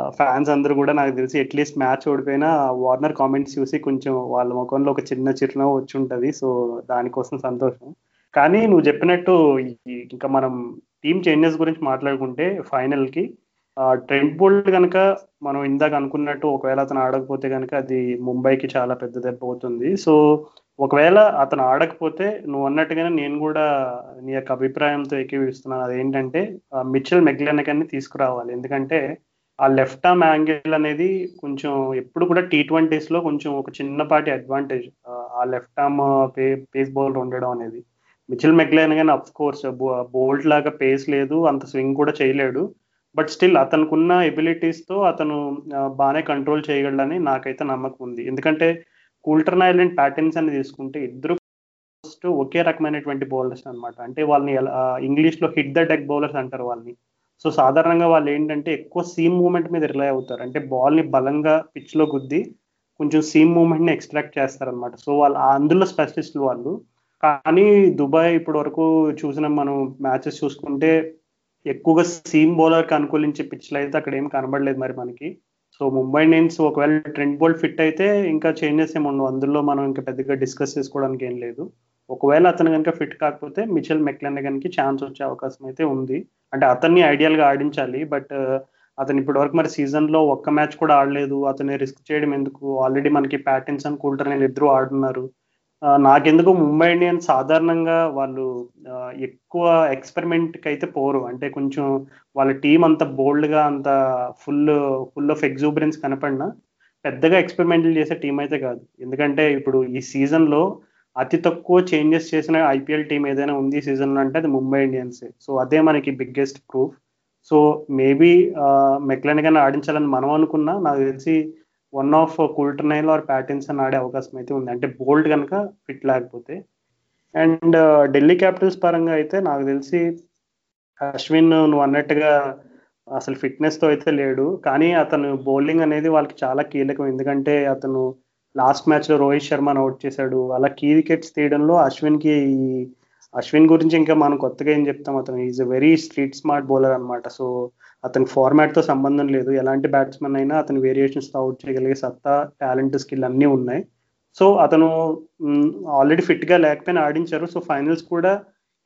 ఫ్యాన్స్ అందరూ కూడా నాకు తెలిసి అట్లీస్ట్ మ్యాచ్ ఓడిపోయినా వార్నర్ కామెంట్స్ చూసి కొంచెం వాళ్ళ ముఖంలో ఒక చిన్న చిరునవ్వు వచ్చి ఉంటుంది సో దానికోసం సంతోషం. కానీ నువ్వు చెప్పినట్టు ఇంకా మనం టీమ్ చేంజెస్ గురించి మాట్లాడుకుంటే ఫైనల్కి ట్రెంట్ బోల్డ్ కనుక మనం ఇందాక అనుకున్నట్టు ఒకవేళ అతను ఆడకపోతే కనుక అది ముంబైకి చాలా పెద్ద దెబ్బ అవుతుంది. సో ఒకవేళ అతను ఆడకపోతే నువ్వు అన్నట్టుగానే నేను కూడా నీ యొక్క అభిప్రాయంతో ఏకీవిస్తున్నాను అదేంటంటే మిచ్చల్ మెగ్లెనకన్ని తీసుకురావాలి. ఎందుకంటే ఆ లెఫ్ట్ ఆర్మ్ యాంగిల్ అనేది కొంచెం ఎప్పుడు కూడా టీ ట్వంటీస్లో కొంచెం ఒక చిన్నపాటి అడ్వాంటేజ్ ఆ left arm pay pace bowler ఉండడం అనేది. మిచిల్ మెగ్లైన్ కానీ అఫ్ కోర్స్ బోల్ట్ లాగా పేస్ లేదు అంత స్వింగ్ కూడా చేయలేడు. బట్ స్టిల్ అతనుకున్న ఉన్న ఎబిలిటీస్తో అతను బాగానే కంట్రోల్ చేయగలడని నాకైతే నమ్మకం ఉంది. ఎందుకంటే కూల్టర్న్ ఐలాండ్ ప్యాటర్న్స్ అని తీసుకుంటే ఇద్దరు ఫస్ట్ ఒకే రకమైనటువంటి బౌలర్స్ అనమాట అంటే వాళ్ళని ఇంగ్లీష్లో హిట్ ద డెక్ బౌలర్స్ అంటారు వాళ్ళని. సో సాధారణంగా వాళ్ళు ఏంటంటే ఎక్కువ సీమ్ మూమెంట్ మీద రిలై అవుతారు. అంటే బాల్ని బలంగా పిచ్లో గుద్ది కొంచెం సీమ్ మూమెంట్ని ఎక్స్ట్రాక్ట్ చేస్తారనమాట సో వాళ్ళు అందులో స్పెషలిస్టులు వాళ్ళు. కానీ దుబాయ్ ఇప్పటి వరకు చూసిన మనం మ్యాచెస్ చూసుకుంటే ఎక్కువగా సీమ్ బౌలర్కి అనుకూలించే పిచ్లు అయితే అక్కడ ఏం కనబడలేదు మరి మనకి. సో ముంబై ఇండియన్స్ ఒకవేళ ట్రెండ్ బోల్ట్ ఫిట్ అయితే ఇంకా చేంజెస్ ఏమి ఉండవు. అందులో మనం ఇంకా పెద్దగా డిస్కస్ చేసుకోవడానికి ఏం లేదు. ఒకవేళ అతను కనుక ఫిట్ కాకపోతే మిచెల్ మెక్లెనగన్కి ఛాన్స్ వచ్చే అవకాశం అయితే ఉంది. అంటే అతన్ని ఐడియల్గా ఆడించాలి. బట్ uh, అతను ఇప్పటి వరకు మరి సీజన్లో ఒక్క మ్యాచ్ కూడా ఆడలేదు. అతను రిస్క్ చేయడం ఎందుకు? ఆల్రెడీ మనకి ప్యాటిన్స్ అని కూల్టర్ నేను ఇద్దరు ఆడుతున్నారు. నాకెందుకు ముంబై ఇండియన్స్ సాధారణంగా వాళ్ళు ఎక్కువ ఎక్స్పెరిమెంట్కి అయితే పోరు. అంటే కొంచెం వాళ్ళ టీం అంత బోల్డ్గా అంత ఫుల్ ఫుల్ ఆఫ్ ఎగ్జూబరెన్స్ కనపడినా పెద్దగా ఎక్స్పెరిమెంట్లు చేసే టీం అయితే కాదు. ఎందుకంటే ఇప్పుడు ఈ సీజన్లో అతి తక్కువ చేంజెస్ చేసిన ఐపీఎల్ టీం ఏదైనా ఉంది ఈ సీజన్లో అంటే అది ముంబై ఇండియన్సే. సో అదే మనకి biggest proof so maybe McClenaghan ఆడించాలని మనం అనుకున్నా నాకు తెలిసి one of Coulter Nile or Pattinson అని ఆడే అవకాశం అయితే ఉంది. అంటే బోల్డ్ కనుక ఫిట్ లేకపోతే. అండ్ ఢిల్లీ క్యాపిటల్స్ పరంగా అయితే నాకు తెలిసి అశ్విన్ నువ్వు అన్నట్టుగా అసలు ఫిట్నెస్తో అయితే లేడు. కానీ అతను బౌలింగ్ అనేది వాళ్ళకి చాలా కీలకం. ఎందుకంటే అతను లాస్ట్ మ్యాచ్లో రోహిత్ శర్మను అవుట్ చేశాడు. అలా కీ వికెట్స్ తీయడంలో అశ్విన్కి అశ్విన్ గురించి ఇంకా మనం కొత్తగా ఏం చెప్తాం? అతను is very street smart bowler అనమాట సో అతని ఫార్మాట్తో సంబంధం లేదు. ఎలాంటి బ్యాట్స్మెన్ అయినా అతని వేరియేషన్స్తో అవుట్ చేయగలిగే సత్తా టాలెంట్ స్కిల్ అన్నీ ఉన్నాయి. సో అతను ఆల్రెడీ ఫిట్గా లేకపోయినా ఆడించారు. సో ఫైనల్స్ కూడా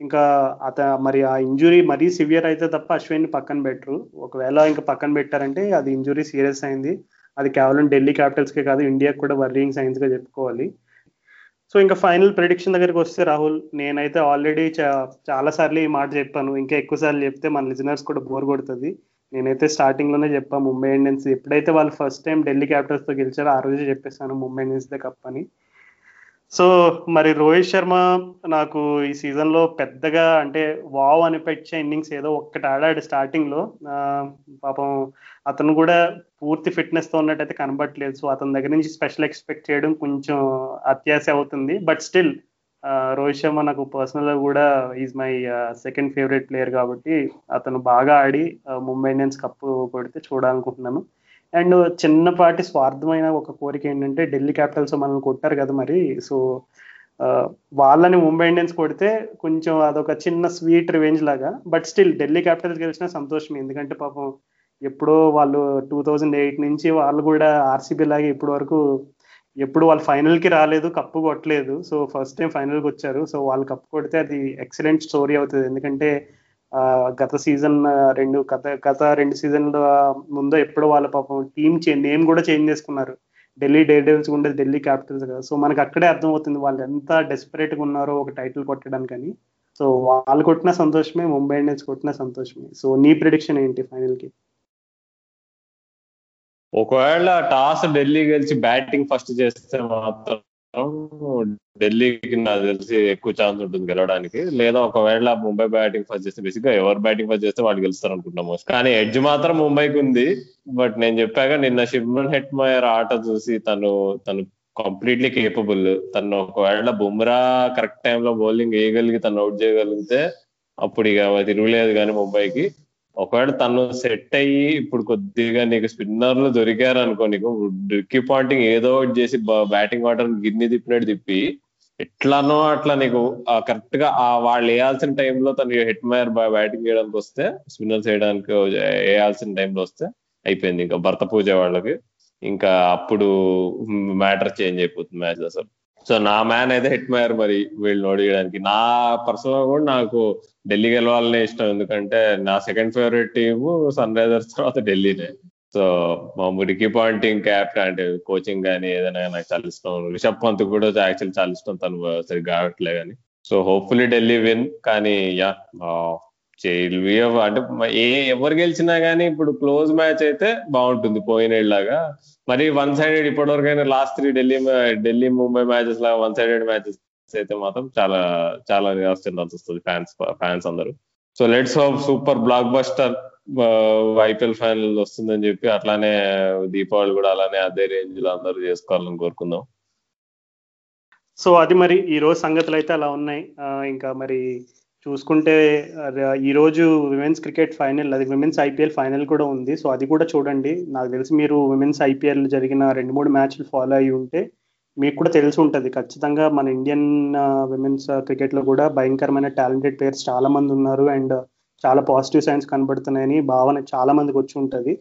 ఇంకా అత మరి ఆ ఇంజురీ మరీ సివియర్ అయితే తప్ప అశ్విన్ పక్కన పెట్టరు. ఒకవేళ ఇంకా పక్కన పెట్టారంటే అది ఇంజురీ సీరియస్ అయింది. అది కేవలం ఢిల్లీ క్యాపిటల్స్కే కాదు ఇండియాకి కూడా వర్రింగ్ సైన్స్గా చెప్పుకోవాలి. సో ఇంకా ఫైనల్ ప్రిడిక్షన్ దగ్గరికి వస్తే రాహుల్ నేనైతే ఆల్రెడీ చాలా సార్లు ఈ మాట చెప్పాను. ఇంకా ఎక్కువ సార్లు చెప్తే మన లిజనర్స్ కూడా బోర్ కొడుతుంది. నేనైతే స్టార్టింగ్లోనే చెప్పాను ముంబై ఇండియన్స్ ఎప్పుడైతే వాళ్ళు ఫస్ట్ టైం ఢిల్లీ క్యాపిటల్స్తో గెలిచారో ఆ రోజే చెప్పేస్తాను ముంబై ఇండియన్స్ దే కప్ అని. సో మరి రోహిత్ శర్మ నాకు ఈ సీజన్లో పెద్దగా అంటే వావ్ అనిపించే ఇన్నింగ్స్ ఏదో ఒక్కటి ఆడాడు స్టార్టింగ్లో. పాపం అతను కూడా పూర్తి ఫిట్నెస్తో ఉన్నట్టయితే కనబడట్లేదు. సో అతని దగ్గర నుంచి స్పెషల్ ఎక్స్పెక్ట్ చేయడం కొంచెం అత్యాశ అవుతుంది. బట్ స్టిల్ రోహిత్ శర్మ నాకు పర్సనల్గా కూడా is my second favourite player కాబట్టి అతను బాగా ఆడి ముంబై ఇండియన్స్ కప్పు కొడితే చూడాలనుకుంటున్నాను. అండ్ చిన్నపాటి స్వార్థమైన ఒక కోరిక ఏంటంటే ఢిల్లీ క్యాపిటల్స్ మనల్ని కొట్టారు కదా మరి. సో వాళ్ళని ముంబై ఇండియన్స్ కొడితే కొంచెం అదొక చిన్న స్వీట్ రివెంజ్ లాగా. బట్ స్టిల్ ఢిల్లీ క్యాపిటల్స్ గెలిచిన సంతోషం ఎందుకంటే పాపం ఎప్పుడో వాళ్ళు టూ థౌజండ్ ఎయిట్ నుంచి వాళ్ళు కూడా ఆర్సీబీ లాగా ఇప్పటి వరకు ఎప్పుడు వాళ్ళు ఫైనల్కి రాలేదు కప్పు కొట్టలేదు. సో ఫస్ట్ టైం ఫైనల్కి వచ్చారు. సో వాళ్ళు కప్పు కొడితే అది ఎక్సలెంట్ స్టోరీ అవుతుంది. ఎందుకంటే గత సీజన్ రెండు గత గత రెండు సీజన్ల ముందు ఎప్పుడో వాళ్ళ పాపం టీం నేమ్ కూడా చేంజ్ చేసుకున్నారు. ఢిల్లీ డే డేవిల్స్ ఉండేది ఢిల్లీ క్యాపిటల్స్ కదా. సో మనకి అక్కడే అర్థమవుతుంది వాళ్ళు ఎంత డెస్పరేట్గా ఉన్నారో ఒక టైటిల్ కొట్టడానికి అని. సో వాళ్ళు కొట్టిన సంతోషమే ముంబై ఇండియన్స్ కొట్టిన సంతోషమే. సో నీ ప్రిడిక్షన్ ఏంటి ఫైనల్కి? ఒకవేళ టాస్ ఢిల్లీ గెలిచి బ్యాటింగ్ ఫస్ట్ చేస్తే మాత్రం ఢిల్లీకి నాకు తెలిసి ఎక్కువ ఛాన్స్ ఉంటుంది గెలవడానికి. లేదా ఒకవేళ ముంబై బ్యాటింగ్ ఫస్ట్ చేస్తే బేసిక్గా ఎవరు బ్యాటింగ్ ఫస్ట్ చేస్తే వాళ్ళు గెలుస్తారు అనుకుంటున్నాము కానీ ఎడ్జ్ మాత్రం ముంబైకి ఉంది. బట్ నేను చెప్పాక నిన్న షిమ్రన్ హెట్ మయర్ ఆట చూసి తను తను కంప్లీట్లీ కేపబుల్ తను ఒకవేళ బుమ్రా కరెక్ట్ టైంలో బౌలింగ్ వేయగలిగి తను అవుట్ చేయగలిగితే అప్పుడు ఇక తిరుగులేదు కానీ ముంబైకి. ఒకవేళ తను సెట్ అయ్యి ఇప్పుడు కొద్దిగా నీకు స్పిన్నర్లు దొరికారు అనుకో నీకు రిక్కీ పాయింటింగ్ ఏదో ఒకటి చేసి బ్యాటింగ్ ఆర్డర్ గిన్ని తిప్పినట్టు తిప్పి ఎట్లానో అట్లా నీకు కరెక్ట్గా ఆ వాళ్ళు వేయాల్సిన టైంలో తను హెట్ మైర్ బ్యాటింగ్ చేయడానికి వస్తే స్పిన్నర్స్ వేయడానికి వేయాల్సిన టైంలో వస్తే అయిపోయింది ఇంకా భర్త పూజ వాళ్ళకి. ఇంకా అప్పుడు మ్యాటర్ చేంజ్ అయిపోతుంది మ్యాచ్ అసలు. సో నా మ్యాన్ అయితే హిట్ మేయర్ మరి వీళ్ళని ఓడియడానికి. నా పర్సనల్ కూడా నాకు ఢిల్లీ గెలవాలనే ఇష్టం ఎందుకంటే నా second favourite team Sunrisers తర్వాత ఢిల్లీనే. సో మా మురికి పాయింటింగ్ క్యాప్టెన్ అంటే కోచింగ్ కానీ ఏదైనా నాకు చాలా ఇష్టం. రిషబ్ పంత్ కూడా యాక్చువల్లీ చాలా ఇష్టం తను సరిగ్గా ఆడట్లే కానీ సో హోప్ఫుల్లీ ఢిల్లీ విన్ కానీ యా అంటే ఏ ఎవరు గెలిచినా కానీ ఇప్పుడు క్లోజ్ మ్యాచ్ అయితే బాగుంటుంది పోయినలాగా మరి one sided ఇప్పటివరకైనా last three Delhi Delhi Mumbai matches లాగా వన్ సైడెడ్ మ్యాచెస్ అయితే మాత్రం చాలా చాలా నిరాశించాల్సి వస్తుంది ఫ్యాన్స్ ఫ్యాన్స్ అందరూ. So let's hope super blockbuster IPL final వస్తుందని చెప్పి అట్లానే దీపావళి కూడా అలానే అదే రేంజ్లో అందరూ చేసుకోవాలని కోరుకుందాం. సో అది మరి ఈ రోజు సంగతులు అయితే అలా ఉన్నాయి. ఇంకా మరి చూసుకుంటే ఈరోజు విమెన్స్ క్రికెట్ ఫైనల్ అది విమెన్స్ ఐపీఎల్ ఫైనల్ కూడా ఉంది. సో అది కూడా చూడండి. నాకు తెలిసి మీరు విమెన్స్ ఐపీఎల్ జరిగిన రెండు మూడు మ్యాచ్లు ఫాలో అయి ఉంటే మీకు కూడా తెలిసి ఉంటుంది. ఖచ్చితంగా మన ఇండియన్ విమెన్స్ క్రికెట్లో కూడా భయంకరమైన టాలెంటెడ్ ప్లేయర్స్ చాలా మంది ఉన్నారు. అండ్ చాలా పాజిటివ్ సైన్స్ కనబడుతున్నాయని భావన చాలా మందికి వచ్చి ఉంటుంది.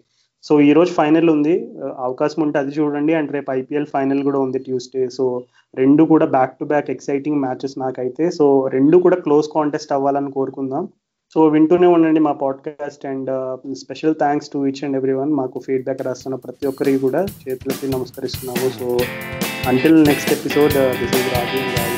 సో ఈ రోజు ఫైనల్ ఉంది. అవకాశం ఉంటే అది చూడండి. అండ్ రేపు ఐపీఎల్ ఫైనల్ కూడా ఉంది ట్యూస్డే సో రెండు కూడా back to back exciting matches నాకైతే. సో రెండు కూడా క్లోజ్ కాంటెస్ట్ అవ్వాలని కోరుకుందాం. సో వింటూనే ఉండండి మా podcast and special thanks to each and every one మాకు ఫీడ్బ్యాక్ రాస్తున్న ప్రతి ఒక్కరికి కూడా చేతులకి నమస్కరిస్తున్నాము. So until next episode this is Raju